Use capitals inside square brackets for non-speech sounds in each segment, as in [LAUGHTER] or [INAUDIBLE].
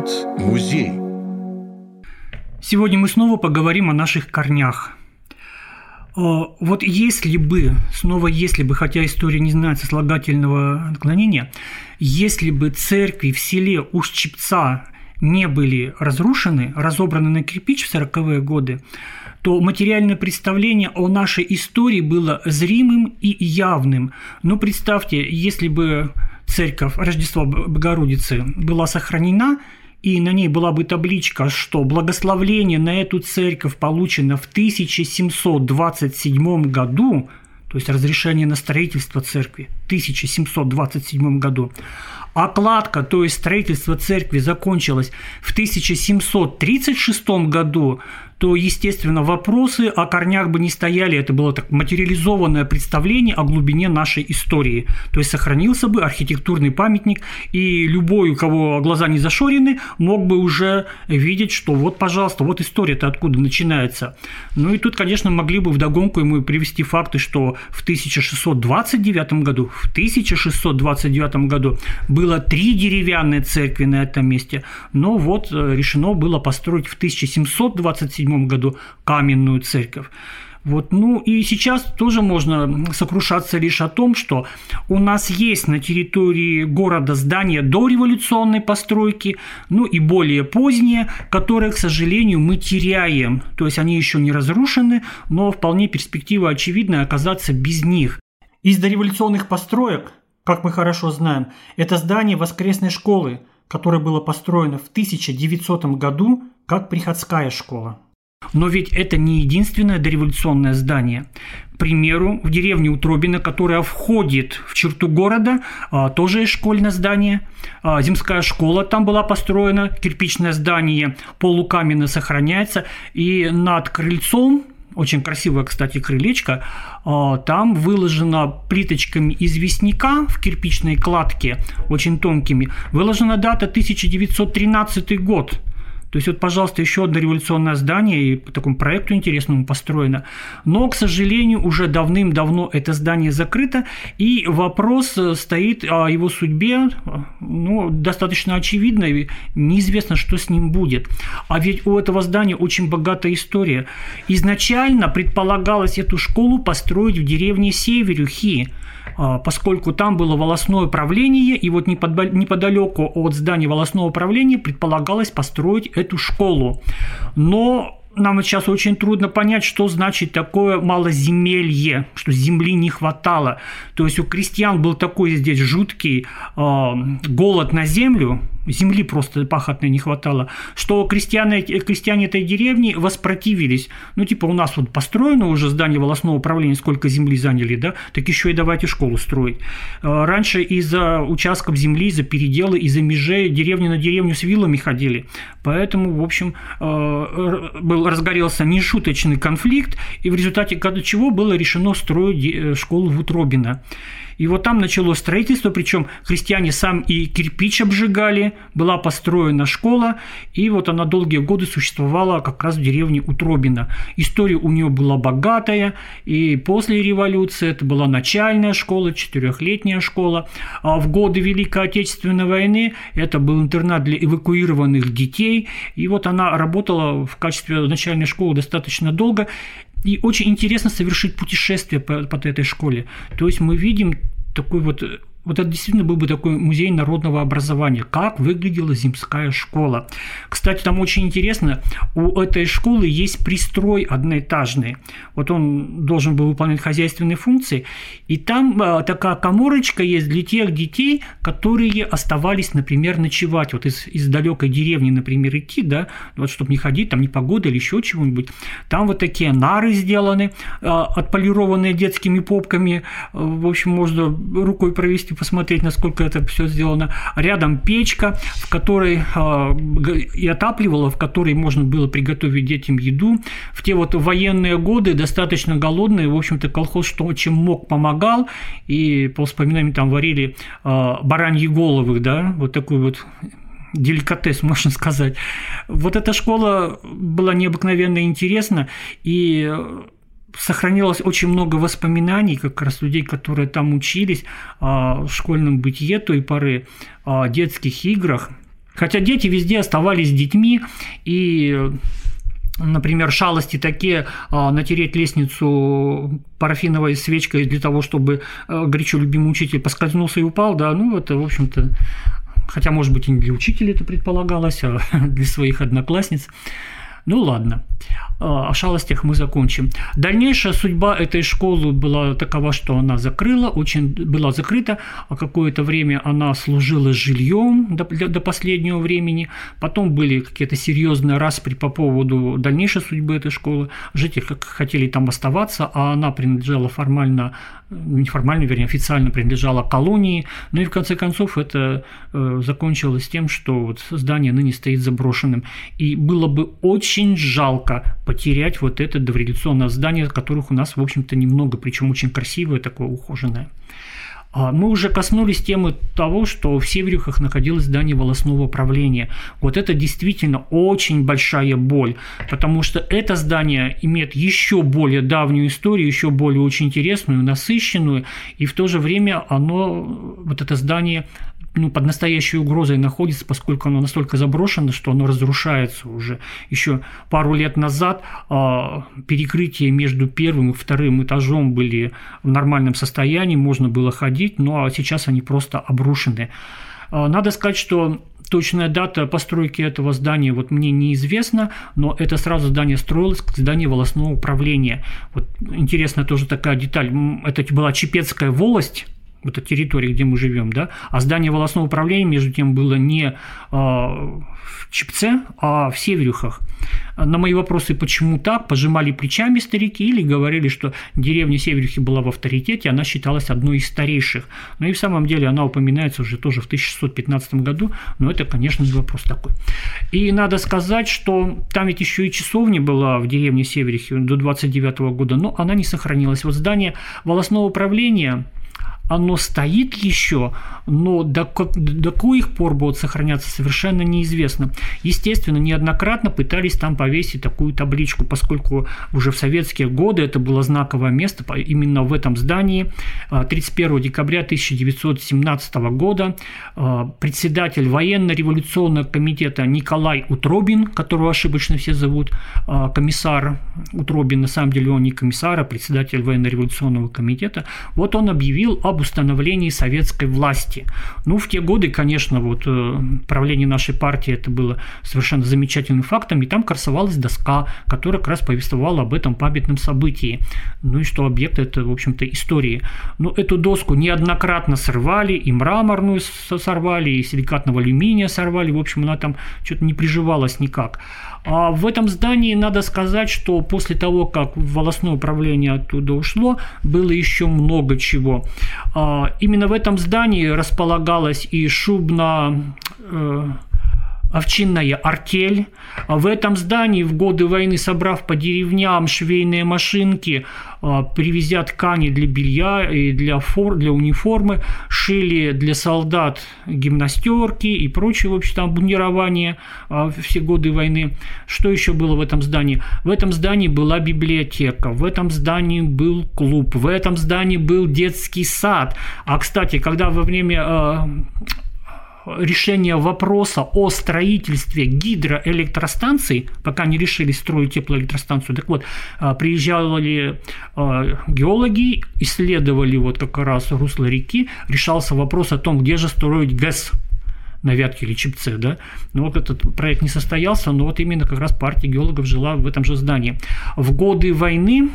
Говорит музей. Сегодня мы снова поговорим о наших корнях. Вот если бы, снова если бы, хотя история не знает сослагательного отклонения, если бы церкви в селе Ушчепца не были разрушены, разобраны на кирпич в 40-е годы, то материальное представление о нашей истории было зримым и явным. Но представьте, если бы церковь Рождества Богородицы была сохранена, и на ней была бы табличка, что благословление на эту церковь получено в 1727 году, то есть разрешение на строительство церкви в 1727 году, Окладка, то есть строительство церкви, закончилось в 1736 году, то, естественно, вопросы о корнях бы не стояли. Это было так материализованное представление о глубине нашей истории. То есть сохранился бы архитектурный памятник, и любой, у кого глаза не зашорены, мог бы уже видеть, что вот, пожалуйста, вот история-то откуда начинается. Ну и тут, конечно, могли бы вдогонку ему привести факты, что в 1629 году, в 1629 году было три деревянные церкви на этом месте, но вот э, решено было построить в 1727 1937 году каменную церковь. Вот, ну и сейчас тоже можно сокрушаться лишь о том, что у нас есть на территории города здания дореволюционной постройки, ну и более поздние, которые, к сожалению, мы теряем. То есть они еще не разрушены, но вполне перспектива очевидна оказаться без них. Из дореволюционных построек, как мы хорошо знаем, это здание воскресной школы, которое было построено в 1900 году как приходская школа. Но ведь это не единственное дореволюционное здание. К примеру, в деревне Утробина, которая входит в черту города, а, тоже есть школьное здание. А, земская школа там была построена, кирпичное здание полукаменно сохраняется. И над крыльцом очень красивое, кстати, крылечко. А, там выложено плиточками известняка в кирпичной кладке, очень тонкими. Выложена дата 1913 год. То есть вот, пожалуйста, еще одно революционное здание и по такому проекту интересному построено. Но, к сожалению, уже давным-давно это здание закрыто, и вопрос э, стоит о его судьбе, ну, достаточно очевидно, и неизвестно, что с ним будет. А ведь у этого здания очень богатая история. Изначально предполагалось эту школу построить в деревне Северюхи, а, поскольку там было волосное управление, и вот неподалеку от здания волосного управления предполагалось построить эту школу. Но нам сейчас очень трудно понять, что значит такое малоземелье, что земли не хватало. То есть у крестьян был такой здесь жуткий э, голод на землю, земли просто пахотной не хватало, что крестьяне, крестьяне этой деревни воспротивились. Ну, типа, у нас вот построено уже здание волосного управления, сколько земли заняли, да, так еще и давайте школу строить. А, раньше из-за участков земли, из-за переделы, из-за межей деревни на деревню с вилами ходили. Поэтому, в общем, а, был, разгорелся нешуточный конфликт, и в результате чего было решено строить э, школу в Утробино. И вот там началось строительство, причем христиане сам и кирпич обжигали, была построена школа, и вот она долгие годы существовала как раз в деревне Утробина. История у нее была богатая, и после революции это была начальная школа, четырехлетняя школа. А в годы Великой Отечественной войны это был интернат для эвакуированных детей, и вот она работала в качестве начальной школы достаточно долго, и очень интересно совершить путешествие по, по этой школе. То есть мы видим такой вот вот это действительно был бы такой музей народного образования. Как выглядела земская школа. Кстати, там очень интересно, у этой школы есть пристрой одноэтажный. Вот он должен был выполнять хозяйственные функции. И там а, такая коморочка есть для тех детей, которые оставались, например, ночевать. Вот из, из далекой деревни, например, идти, да, вот чтобы не ходить, там не погода или еще чего-нибудь. Там вот такие нары сделаны, а, отполированные детскими попками. В общем, можно рукой провести можете посмотреть, насколько это все сделано. Рядом печка, в которой а, и отапливала, в которой можно было приготовить детям еду. В те вот военные годы, достаточно голодные, в общем-то, колхоз что чем мог, помогал. И по воспоминаниям там варили а, бараньи головы, да, вот такой вот деликатес, [LAUGHS] можно сказать. Вот эта школа была необыкновенно интересна, и сохранилось очень много воспоминаний как раз людей, которые там учились, о школьном бытие той поры, о детских играх. Хотя дети везде оставались детьми, и например, шалости такие, а, натереть лестницу парафиновой свечкой для того, чтобы а, горячо любимый учитель поскользнулся и упал, да, ну, это, в общем-то, хотя, может быть, и не для учителя это предполагалось, а [LAUGHS] для своих одноклассниц. Ну ладно, о шалостях мы закончим. Дальнейшая судьба этой школы была такова, что она закрыла, очень была закрыта, а какое-то время она служила жильем до, до последнего времени. Потом были какие-то серьезные распри по поводу дальнейшей судьбы этой школы. Жители хотели там оставаться, а она принадлежала формально неформально, вернее, официально принадлежала колонии. Ну и в конце концов это э, закончилось тем, что вот здание ныне стоит заброшенным. И было бы очень жалко потерять вот это дореволюционное здание, которых у нас, в общем-то, немного, причем очень красивое, такое ухоженное. А, мы уже коснулись темы того, что в Северюхах находилось здание волосного управления. Вот это действительно очень большая боль, потому что это здание имеет еще более давнюю историю, еще более очень интересную, насыщенную, и в то же время оно, вот это здание ну, под настоящей угрозой находится, поскольку оно настолько заброшено, что оно разрушается уже. Еще пару лет назад э, перекрытия между первым и вторым этажом были в нормальном состоянии, можно было ходить, ну а сейчас они просто обрушены. Э, надо сказать, что Точная дата постройки этого здания вот мне неизвестна, но это сразу здание строилось как здание волосного управления. Вот интересная тоже такая деталь. Это была Чепецкая волость, это территория, где мы живем, да, а здание волосного управления, между тем, было не в Чепце, а в Северюхах. На мои вопросы, почему так, пожимали плечами старики или говорили, что деревня Северюхи была в авторитете, она считалась одной из старейших. Ну и в самом деле она упоминается уже тоже в 1615 году, но это, конечно, не вопрос такой. И надо сказать, что там ведь еще и часовня была в деревне Северюхи до 29 года, но она не сохранилась. Вот здание волосного управления – оно стоит еще, но до, до коих пор будет сохраняться, совершенно неизвестно. Естественно, неоднократно пытались там повесить такую табличку, поскольку уже в советские годы это было знаковое место именно в этом здании. 31 а, декабря 1917 года а, председатель военно-революционного комитета Николай Утробин, которого ошибочно все зовут, а, комиссар Утробин, на самом деле он не комиссар, а председатель военно-революционного комитета, вот он объявил об установлении советской власти. Ну, в те годы, конечно, вот э, правление нашей партии это было совершенно замечательным фактом, и там красовалась доска, которая как раз повествовала об этом памятном событии. Ну и что объект это, в общем-то, истории. Но эту доску неоднократно срывали, и мраморную сорвали, и силикатного алюминия сорвали, в общем, она там что-то не приживалась никак. А в этом здании надо сказать, что после того, как волосное управление оттуда ушло, было еще много чего. А, именно в этом здании располагалась и шубно э, овчинная артель. А в этом здании в годы войны, собрав по деревням швейные машинки, а, привезя ткани для белья и для, фор, для униформы, шили для солдат гимнастерки и прочее, в общем, там бунирование а, все годы войны. Что еще было в этом здании? В этом здании была библиотека, в этом здании был клуб, в этом здании был детский сад. А, кстати, когда во время решения вопроса о строительстве гидроэлектростанций, пока не решили строить теплоэлектростанцию, так вот, а, приезжали а, геологи, исследовали вот как раз русло реки, решался вопрос о том, где же строить ГЭС, на Вятке или Чепце, да, но вот этот проект не состоялся, но вот именно как раз партия геологов жила в этом же здании. В годы войны,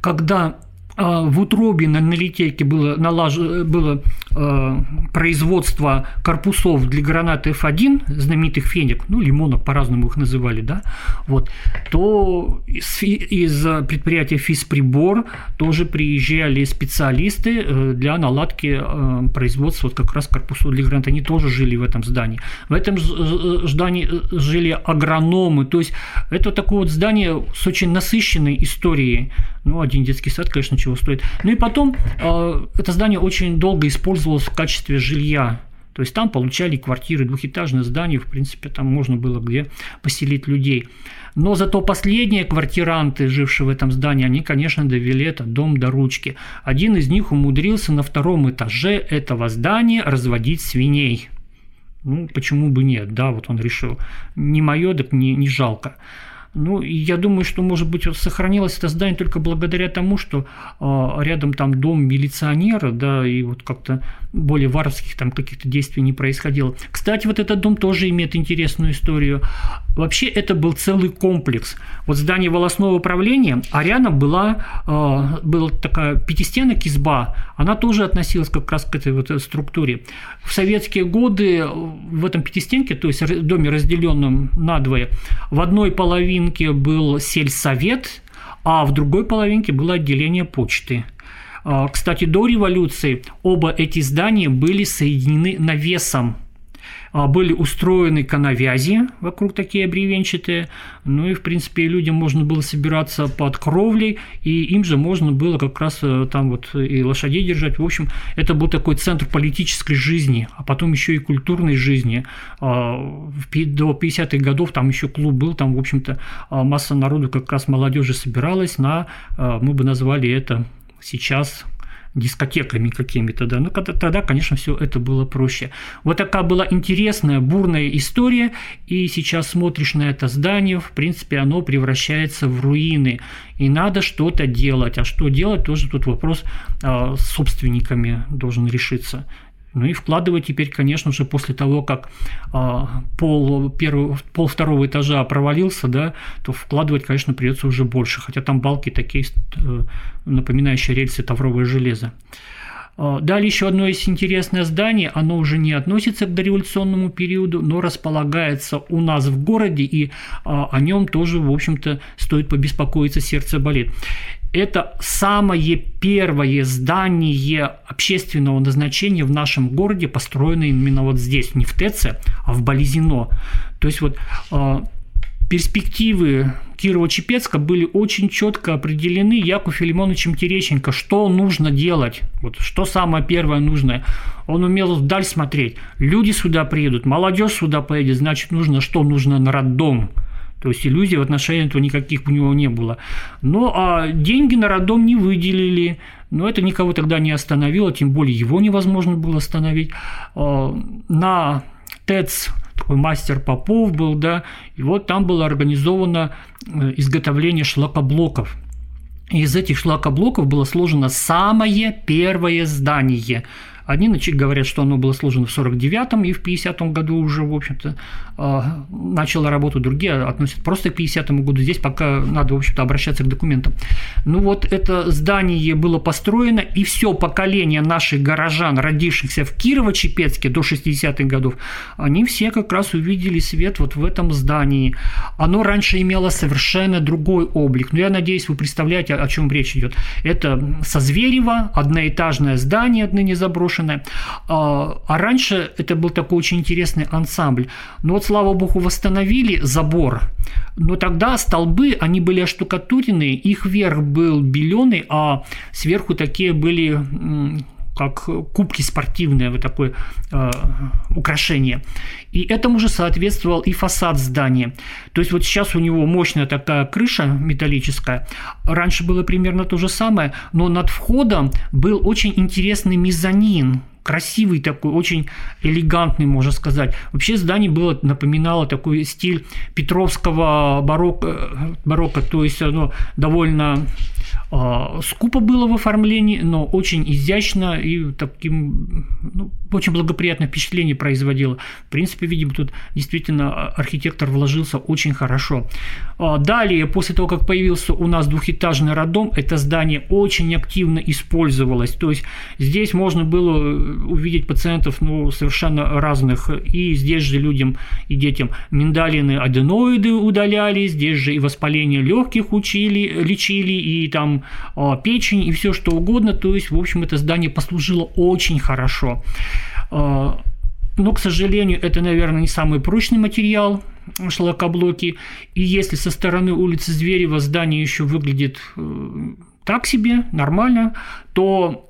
когда в утробе на литейке было, налаж... было э, производство корпусов для гранат F1, знаменитых феник, ну, лимонок по-разному их называли, да, вот, то из, из предприятия «Физприбор» тоже приезжали специалисты э, для наладки э, производства вот как раз корпусов для гранат. Они тоже жили в этом здании. В этом здании жили агрономы, то есть это такое вот здание с очень насыщенной историей. Ну, один детский сад, конечно, чего стоит. Ну и потом э, это здание очень долго использовалось в качестве жилья. То есть там получали квартиры, двухэтажное здание, в принципе, там можно было где поселить людей. Но зато последние квартиранты, жившие в этом здании, они, конечно, довели этот дом до ручки. Один из них умудрился на втором этаже этого здания разводить свиней. Ну, почему бы нет, да, вот он решил. Не мое, так не, не жалко. Ну, я думаю, что, может быть, вот сохранилось это здание только благодаря тому, что э, рядом там дом милиционера, да, и вот как-то более варварских там каких-то действий не происходило. Кстати, вот этот дом тоже имеет интересную историю. Вообще это был целый комплекс. Вот здание волосного управления, а рядом была, э, была такая пятистенок изба, она тоже относилась как раз к этой вот структуре. В советские годы в этом пятистенке, то есть в доме разделенном надвое, в одной половинке был сельсовет, а в другой половинке было отделение почты. А, кстати, до революции оба эти здания были соединены навесом а, были устроены канавязи вокруг такие бревенчатые, ну и, в принципе, людям можно было собираться под кровлей, и им же можно было как раз э, там вот и лошадей держать. В общем, это был такой центр политической жизни, а потом еще и культурной жизни. А, до 50-х годов там еще клуб был, там, в общем-то, масса народу как раз молодежи собиралась на, мы бы назвали это сейчас дискотеками какими-то, да, ну тогда, конечно, все это было проще. Вот такая была интересная, бурная история, и сейчас смотришь на это здание, в принципе, оно превращается в руины, и надо что-то делать, а что делать, тоже тут вопрос э, с собственниками должен решиться. Ну и вкладывать теперь, конечно же, после того, как а, пол, первого, пол второго этажа провалился, да, то вкладывать, конечно, придется уже больше, хотя там балки такие, э, напоминающие рельсы тавровое железо. А, далее еще одно есть интересное здание, оно уже не относится к дореволюционному периоду, но располагается у нас в городе, и а, о нем тоже, в общем-то, стоит побеспокоиться, сердце болит это самое первое здание общественного назначения в нашем городе, построенное именно вот здесь, не в ТЭЦе, а в Болезино. То есть вот э, перспективы Кирова-Чепецка были очень четко определены Яку Филимоновичем Терещенко, что нужно делать, вот, что самое первое нужное. Он умел вдаль смотреть. Люди сюда приедут, молодежь сюда поедет, значит, нужно что? Нужно на роддом. То есть иллюзий в отношении этого никаких у него не было. Ну, а деньги на роддом не выделили. Но это никого тогда не остановило, тем более его невозможно было остановить. А, на ТЭЦ такой мастер Попов был, да, и вот там было организовано э, изготовление шлакоблоков. И из этих шлакоблоков было сложено самое первое здание – Одни говорят, что оно было сложено в 49-м и в 50-м году уже, в общем-то, а, начало работу, другие относят просто к 50-му году. Здесь пока надо, в общем-то, обращаться к документам. Ну вот это здание было построено, и все поколение наших горожан, родившихся в Кирово-Чепецке до 60-х годов, они все как раз увидели свет вот в этом здании. Оно раньше имело совершенно другой облик. Но я надеюсь, вы представляете, о чем речь идет. Это со Зверева, одноэтажное здание, отныне заброшенное, заброшенная. А, а раньше это был такой очень интересный ансамбль. Но вот, слава богу, восстановили забор. Но тогда столбы, они были оштукатурены, их верх был беленый, а сверху такие были как кубки спортивные, вот такое э, украшение. И этому же соответствовал и фасад здания. То есть вот сейчас у него мощная такая крыша металлическая. Раньше было примерно то же самое, но над входом был очень интересный мезонин, красивый такой, очень элегантный, можно сказать. Вообще здание было, напоминало такой стиль петровского барокко, барокко то есть оно довольно скупо было в оформлении, но очень изящно и таким ну, очень благоприятное впечатление производило. В принципе, видимо, тут действительно архитектор вложился очень хорошо. А, далее, после того, как появился у нас двухэтажный роддом, это здание очень активно использовалось. То есть здесь можно было увидеть пациентов ну, совершенно разных. И здесь же людям и детям миндалины, аденоиды удаляли, здесь же и воспаление легких учили, лечили, и там а, печень и все что угодно. То есть, в общем, это здание послужило очень хорошо. А, но, к сожалению, это, наверное, не самый прочный материал шлакоблоки. И если со стороны улицы Зверева здание еще выглядит э, так себе, нормально, то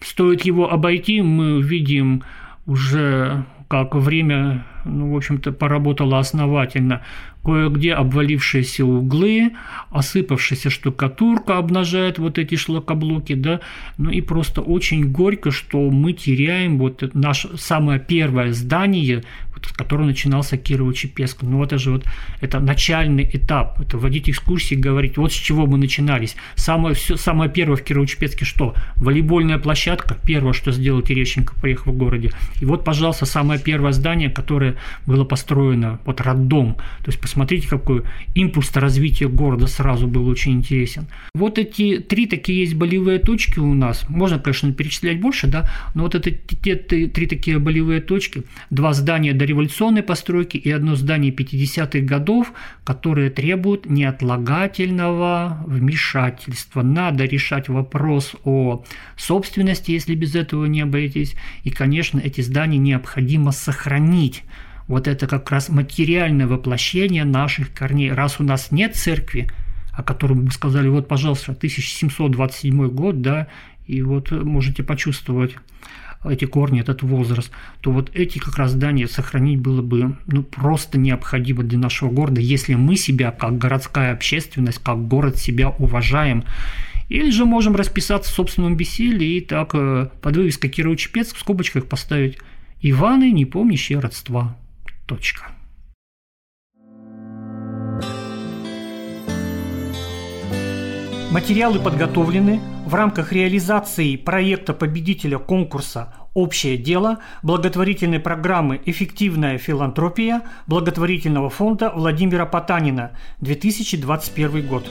стоит его обойти, мы видим уже как время ну, в общем-то, поработала основательно. Кое-где обвалившиеся углы, осыпавшаяся штукатурка обнажает вот эти шлакоблоки, да, ну и просто очень горько, что мы теряем вот наше самое первое здание, вот, которое начинался Кирово-Чепецк. Ну, это же вот это начальный этап, это вводить экскурсии, говорить, вот с чего мы начинались. Самое, все, самое первое в Кирово-Чепецке что? Волейбольная площадка, первое, что сделал Терещенко, приехав в городе. И вот, пожалуйста, самое первое здание, которое было построено, вот роддом. То есть, посмотрите, какой импульс развития города сразу был очень интересен. Вот эти три такие есть болевые точки у нас. Можно, конечно, перечислять больше, да, но вот это те, три такие болевые точки. Два здания дореволюционной постройки и одно здание 50-х годов, которые требуют неотлагательного вмешательства. Надо решать вопрос о собственности, если без этого не обойтись. И, конечно, эти здания необходимо сохранить вот это как раз материальное воплощение наших корней. Раз у нас нет церкви, о котором мы сказали, вот, пожалуйста, 1727 год, да, и вот можете почувствовать эти корни, этот возраст, то вот эти как раз здания сохранить было бы ну, просто необходимо для нашего города, если мы себя как городская общественность, как город себя уважаем. Или же можем расписаться в собственном бессилии и так э, под вывеской Кирово-Чепецк в скобочках поставить «Иваны, не помнящие родства». Точка. Материалы подготовлены в рамках реализации проекта победителя конкурса «Общее дело» благотворительной программы «Эффективная филантропия» благотворительного фонда Владимира Потанина 2021 год.